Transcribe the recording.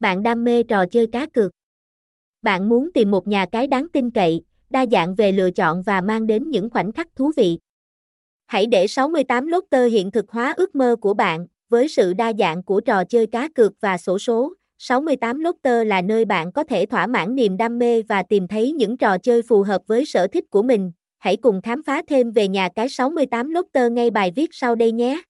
Bạn đam mê trò chơi cá cược. Bạn muốn tìm một nhà cái đáng tin cậy, đa dạng về lựa chọn và mang đến những khoảnh khắc thú vị. Hãy để 68 Lotter hiện thực hóa ước mơ của bạn, với sự đa dạng của trò chơi cá cược và sổ số. 68 Lotter là nơi bạn có thể thỏa mãn niềm đam mê và tìm thấy những trò chơi phù hợp với sở thích của mình. Hãy cùng khám phá thêm về nhà cái 68 Lotter ngay bài viết sau đây nhé.